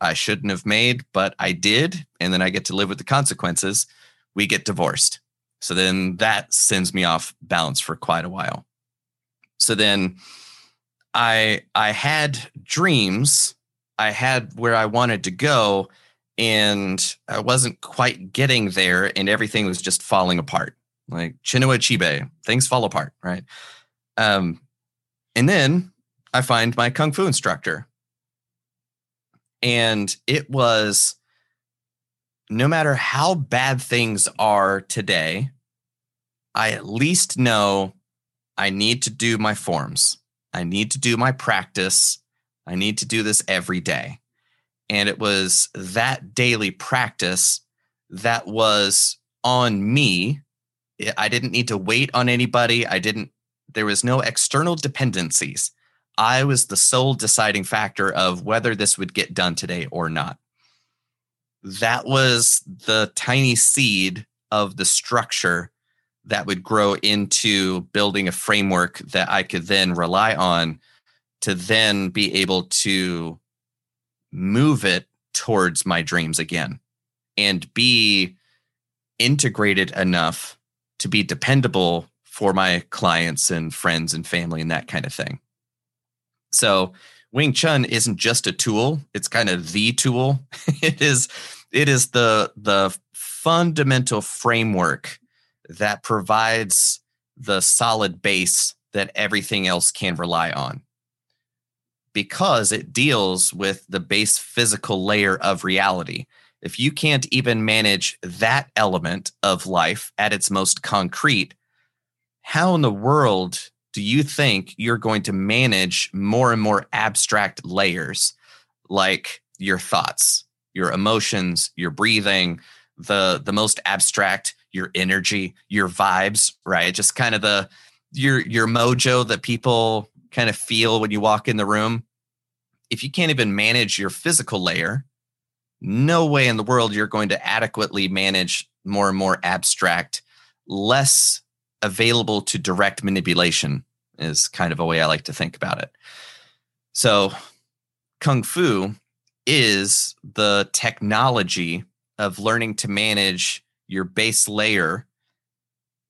I shouldn't have made, but I did. And then I get to live with the consequences. We get divorced. So then that sends me off balance for quite a while. So then I I had dreams I had where I wanted to go and I wasn't quite getting there and everything was just falling apart. Like Chinua Achebe, things fall apart, right? Um, and then I find my kung fu instructor. And it was no matter how bad things are today, I at least know I need to do my forms. I need to do my practice. I need to do this every day. And it was that daily practice that was on me. I didn't need to wait on anybody. I didn't, there was no external dependencies. I was the sole deciding factor of whether this would get done today or not. That was the tiny seed of the structure that would grow into building a framework that I could then rely on to then be able to move it towards my dreams again and be integrated enough to be dependable for my clients and friends and family and that kind of thing. So Wing Chun isn't just a tool, it's kind of the tool. *laughs* it is it is the the fundamental framework that provides the solid base that everything else can rely on because it deals with the base physical layer of reality. If you can't even manage that element of life at its most concrete, how in the world do you think you're going to manage more and more abstract layers like your thoughts, your emotions, your breathing, the the most abstract, your energy, your vibes, right? Just kind of the your your mojo that people kind of feel when you walk in the room if you can't even manage your physical layer, no way in the world you're going to adequately manage more and more abstract, less available to direct manipulation, is kind of a way I like to think about it. So, Kung Fu is the technology of learning to manage your base layer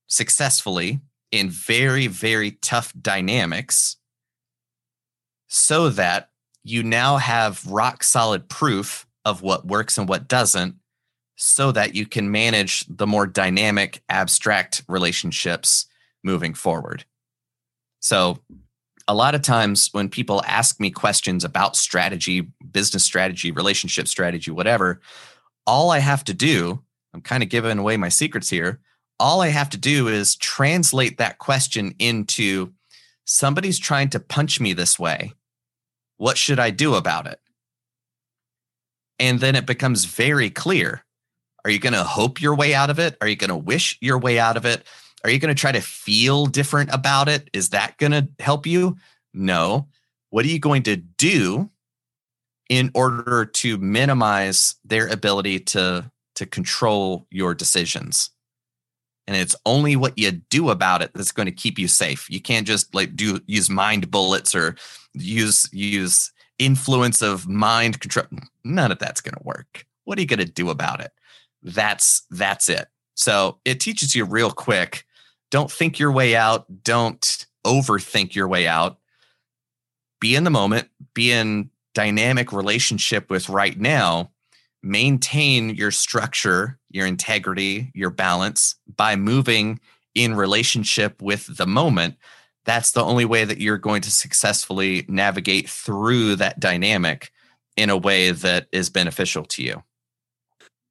successfully in very, very tough dynamics so that you now have rock solid proof of what works and what doesn't so that you can manage the more dynamic abstract relationships moving forward. So, a lot of times when people ask me questions about strategy, business strategy, relationship strategy, whatever, all I have to do, I'm kind of giving away my secrets here. All I have to do is translate that question into somebody's trying to punch me this way. What should I do about it? And then it becomes very clear. Are you going to hope your way out of it? Are you going to wish your way out of it? Are you going to try to feel different about it? Is that going to help you? No. What are you going to do in order to minimize their ability to to control your decisions? And it's only what you do about it that's going to keep you safe. You can't just like do use mind bullets or use use influence of mind control. None of that's going to work. What are you going to do about it? That's that's it. So it teaches you real quick. Don't think your way out. Don't overthink your way out. Be in the moment. Be in dynamic relationship with right now. Maintain your structure, your integrity, your balance by moving in relationship with the moment that's the only way that you're going to successfully navigate through that dynamic in a way that is beneficial to you.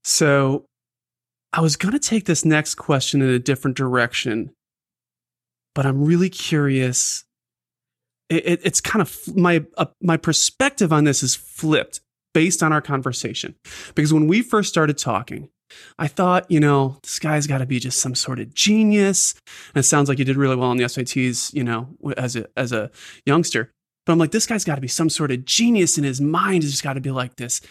So, I was going to take this next question in a different direction, but I'm really curious. It, it, it's kind of my uh, my perspective on this is flipped based on our conversation because when we first started talking, I thought, you know, this guy's got to be just some sort of genius. And it sounds like you did really well on the SATs, you know, as a as a youngster. But I'm like, this guy's got to be some sort of genius in his mind. Has just got to be like this,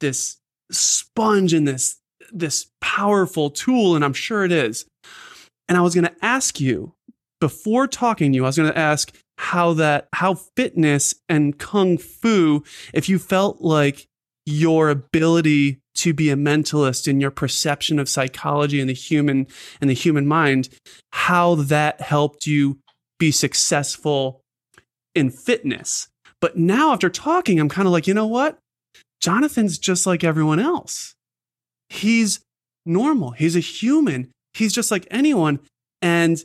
this sponge and this this powerful tool. And I'm sure it is. And I was going to ask you before talking to you, I was going to ask how that how fitness and kung fu, if you felt like your ability to be a mentalist in your perception of psychology and the human and the human mind, how that helped you be successful in fitness. But now after talking, I'm kind of like, you know what? Jonathan's just like everyone else. He's normal. He's a human. He's just like anyone. And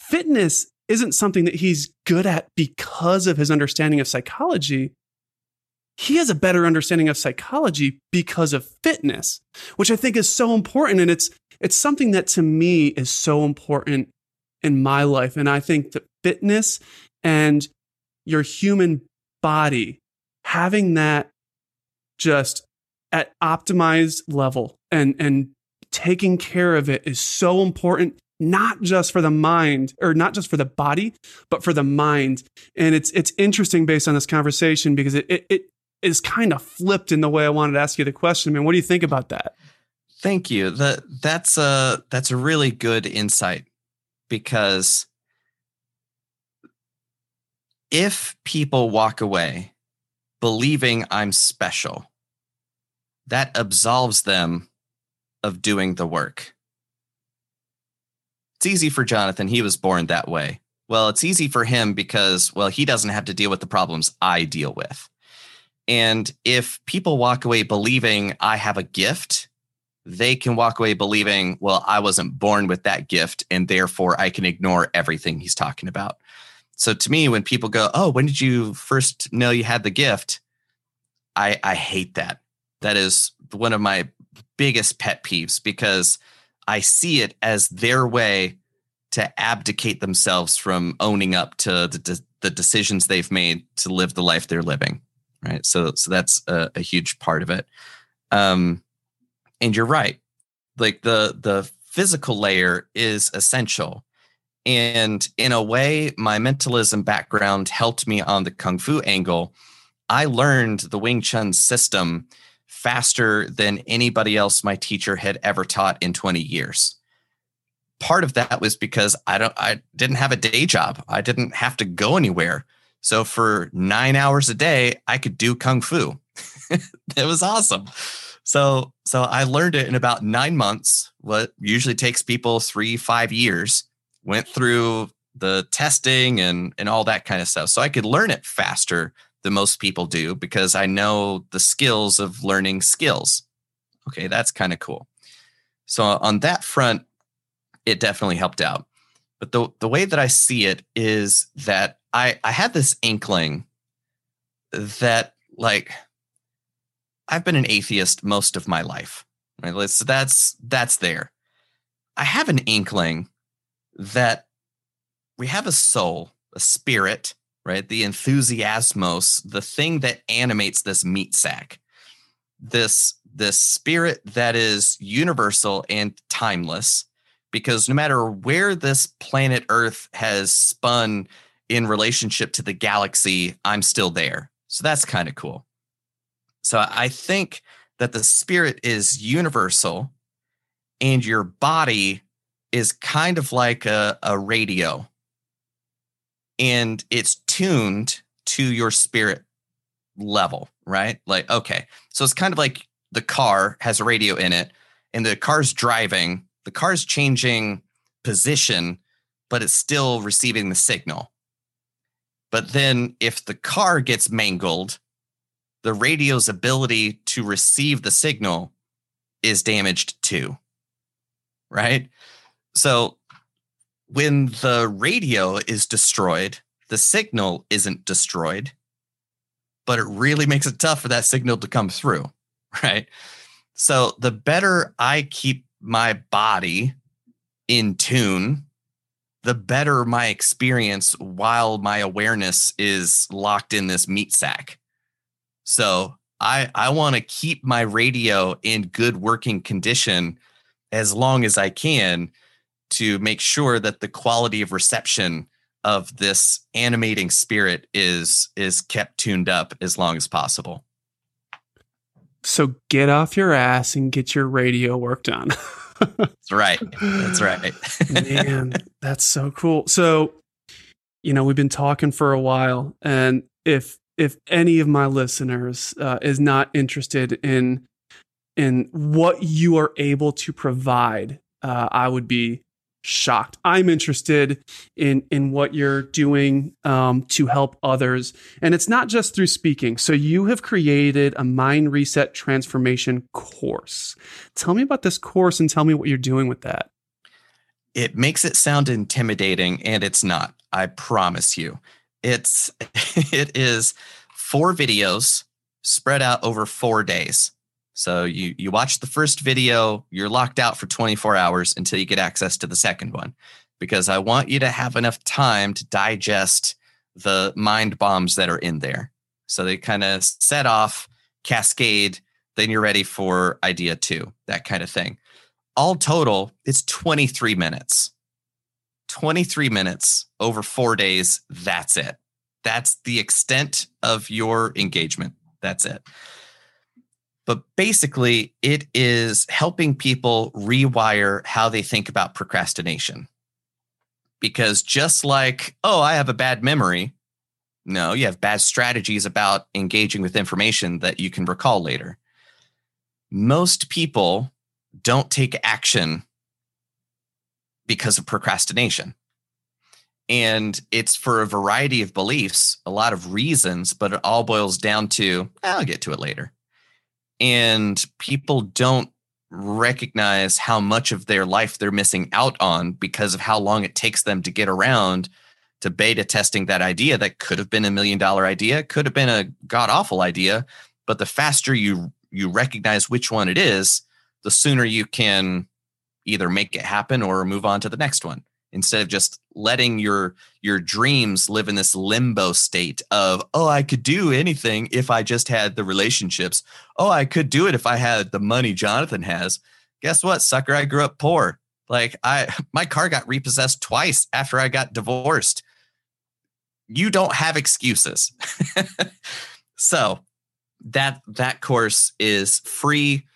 fitness isn't something that he's good at because of his understanding of psychology he has a better understanding of psychology because of fitness, which I think is so important. And it's, it's something that to me is so important in my life. And I think that fitness and your human body, having that just at optimized level and, and taking care of it is so important not just for the mind or not just for the body but for the mind and it's it's interesting based on this conversation because it it, it is kind of flipped in the way I wanted to ask you the question. I mean, what do you think about that? Thank you. That that's a that's a really good insight because if people walk away believing I'm special, that absolves them of doing the work. It's easy for Jonathan. He was born that way. Well, it's easy for him because, well, he doesn't have to deal with the problems I deal with. And if people walk away believing I have a gift, they can walk away believing, well, I wasn't born with that gift, and therefore I can ignore everything he's talking about. So to me, when people go, Oh, when did you first know you had the gift? I, I hate that. That is one of my biggest pet peeves because I see it as their way to abdicate themselves from owning up to the, the decisions they've made to live the life they're living right? So so that's a, a huge part of it. Um, and you're right, like the the physical layer is essential. And in a way, my mentalism background helped me on the kung fu angle. I learned the Wing Chun system faster than anybody else my teacher had ever taught in 20 years. Part of that was because I don't I didn't have a day job. I didn't have to go anywhere. So for nine hours a day, I could do kung fu. *laughs* it was awesome. So so I learned it in about nine months, what usually takes people three, five years, went through the testing and and all that kind of stuff. So I could learn it faster than most people do because I know the skills of learning skills. Okay, that's kind of cool. So on that front, it definitely helped out. But the the way that I see it is that I I had this inkling that like I've been an atheist most of my life. Right? So that's that's there. I have an inkling that we have a soul, a spirit, right? The enthusiasmos, the thing that animates this meat sack. This this spirit that is universal and timeless because no matter where this planet Earth has spun in relationship to the galaxy, I'm still there. So that's kind of cool. So I think that the spirit is universal and your body is kind of like a, a radio and it's tuned to your spirit level, right? Like, okay. So it's kind of like the car has a radio in it and the car's driving, the car's changing position, but it's still receiving the signal. But then if the car gets mangled, the radio's ability to receive the signal is damaged too. Right? So when the radio is destroyed, the signal isn't destroyed, but it really makes it tough for that signal to come through. *laughs* Right? So the better I keep my body in tune the better my experience while my awareness is locked in this meat sack. So I I want to keep my radio in good working condition as long as I can to make sure that the quality of reception of this animating spirit is is kept tuned up as long as possible. So get off your ass and get your radio work done. That's right. That's right. Man, *laughs* that's so cool. So, you know, we've been talking for a while, and if if any of my listeners uh, is not interested in in what you are able to provide, uh, I would be shocked. I'm interested in in what you're doing um, to help others, and it's not just through speaking. So you have created a mind reset transformation course. Tell me about this course and tell me what you're doing with that. It makes it sound intimidating, and it's not. I promise you. It's *laughs* it is four videos spread out over four days. So you you watch the first video, you're locked out for 24 hours until you get access to the second one because I want you to have enough time to digest the mind bombs that are in there. So they kind of set off, cascade, then you're ready for idea 2, that kind of thing. All total, it's 23 minutes. 23 minutes over 4 days, that's it. That's the extent of your engagement. That's it. But basically, it is helping people rewire how they think about procrastination. Because just like, oh, I have a bad memory, no, you have bad strategies about engaging with information that you can recall later. Most people don't take action because of procrastination. And it's for a variety of beliefs, a lot of reasons, but it all boils down to I'll get to it later and people don't recognize how much of their life they're missing out on because of how long it takes them to get around to beta testing that idea that could have been a million dollar idea could have been a god awful idea. But the faster you you recognize which one it is the sooner you can either make it happen or move on to the next one instead of just letting your your dreams live in this limbo state of oh i could do anything if i just had the relationships. Oh i could do it if i had the money jonathan has. Guess what sucker? I grew up poor. Like i *laughs* my car got repossessed twice after i got divorced. You don't have excuses. *laughs* So that that course is free.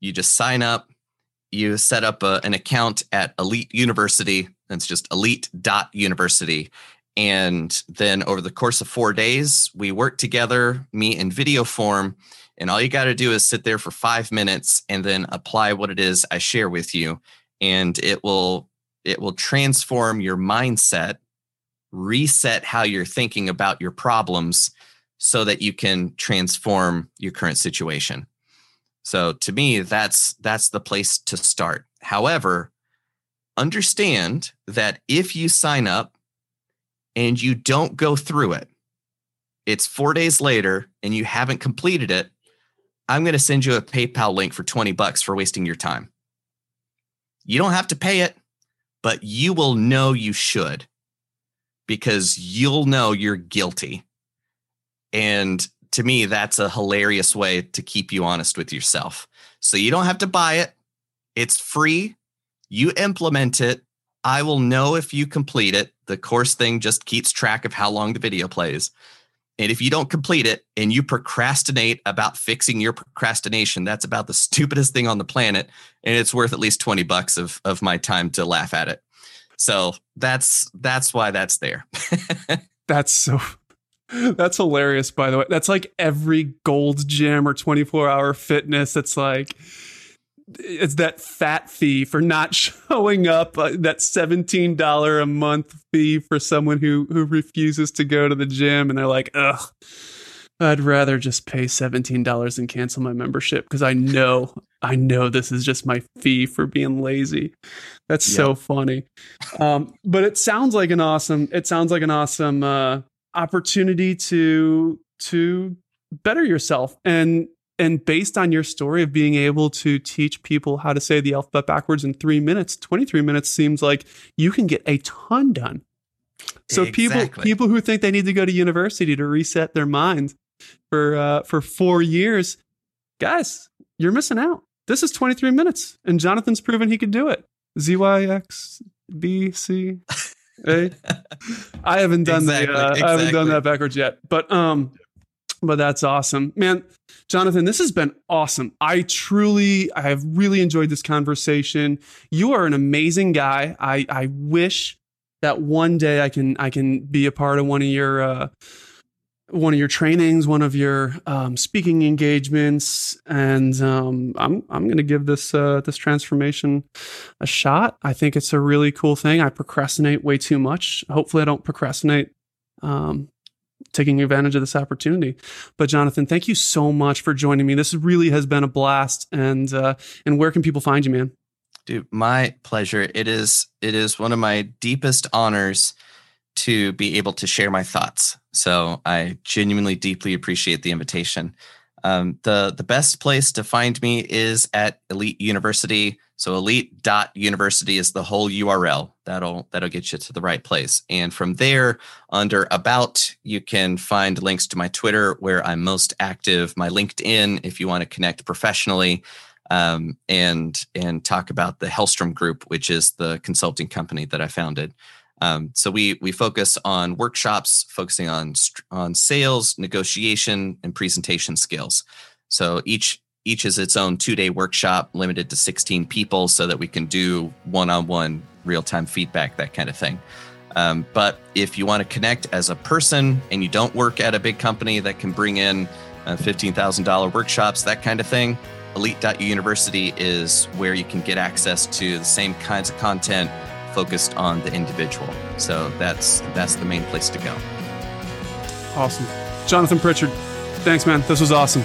You just sign up. You set up a, an account at elite university it's just elite.university. And then over the course of four days, we work together, meet in video form, And all you got to do is sit there for five minutes and then apply what it is I share with you. And it will it will transform your mindset, reset how you're thinking about your problems so that you can transform your current situation. So to me, that's that's the place to start. However, understand that if you sign up and you don't go through it, it's four days later and you haven't completed it, I'm going to send you a PayPal link for 20 bucks for wasting your time. You don't have to pay it, but you will know you should because you'll know you're guilty. And to me, that's a hilarious way to keep you honest with yourself. So you don't have to buy it, it's free. You implement it. I will know if you complete it. The course thing just keeps track of how long the video plays. And if you don't complete it and you procrastinate about fixing your procrastination, that's about the *laughs* stupidest thing on the planet. And it's worth at least 20 bucks of, of my time to laugh at it. So that's that's why that's there. *laughs* that's so that's hilarious, by the way. That's like every gold gym or 24 hour fitness. It's like it's that fat fee for not *laughs* showing up uh, that $17 a month fee for someone who who refuses to go to the gym. And they're like ugh i'd rather just pay $17 and cancel my membership because i know i know this is just my fee for being lazy. That's so funny. Um, but it sounds like an awesome it sounds like an awesome uh, opportunity to to better yourself. And and based on your story of being able to teach people how to say the alphabet backwards in three minutes, 23 minutes seems like you can get a ton done. So exactly. people people who think they need to go to university to reset their minds for uh, for four years, guys, you're missing out. This is 23 minutes, and Jonathan's proven he could do it. Z Y X B C A. *laughs* I haven't done exactly, the uh, exactly. I haven't done that backwards yet, but um, but that's awesome, man. Jonathan, this has been awesome. I truly, I have really enjoyed this conversation. You are an amazing guy. I, I wish that one day I can, I can be a part of one of your, uh, one of your trainings, one of your um, speaking engagements, and um, I'm I'm going to give this uh, this transformation a shot. I think it's a really cool thing. I procrastinate way too much. Hopefully, I don't procrastinate um, taking advantage of this opportunity. But Jonathan, thank you so much for joining me. This really has been a blast. And uh, and where can people find you, man? Dude, my pleasure. It is it is one of my deepest honors to be able to share my thoughts. So I genuinely deeply appreciate the invitation. Um, the the best place to find me is at Elite University. So elite.university is the whole URL. That'll that'll get you to the right place. And from there, under about, you can find links to my Twitter where I'm most active, my LinkedIn if you want to connect professionally, um, and and talk about the Hellstrom Group, which is the consulting company that I founded. Um, so we we focus on workshops, focusing on on sales, negotiation, and presentation skills. So each each is its own two day workshop, limited to 16 people, so that we can do one on one real time feedback, that kind of thing. Um, but if you want to connect as a person and you don't work at a big company that can bring in uh, $15,000 workshops, that kind of thing, elite.university is where you can get access to the same kinds of content focused on the individual. So that's that's the main place to go. Awesome. Jonathan Pritchard, thanks man. This was awesome.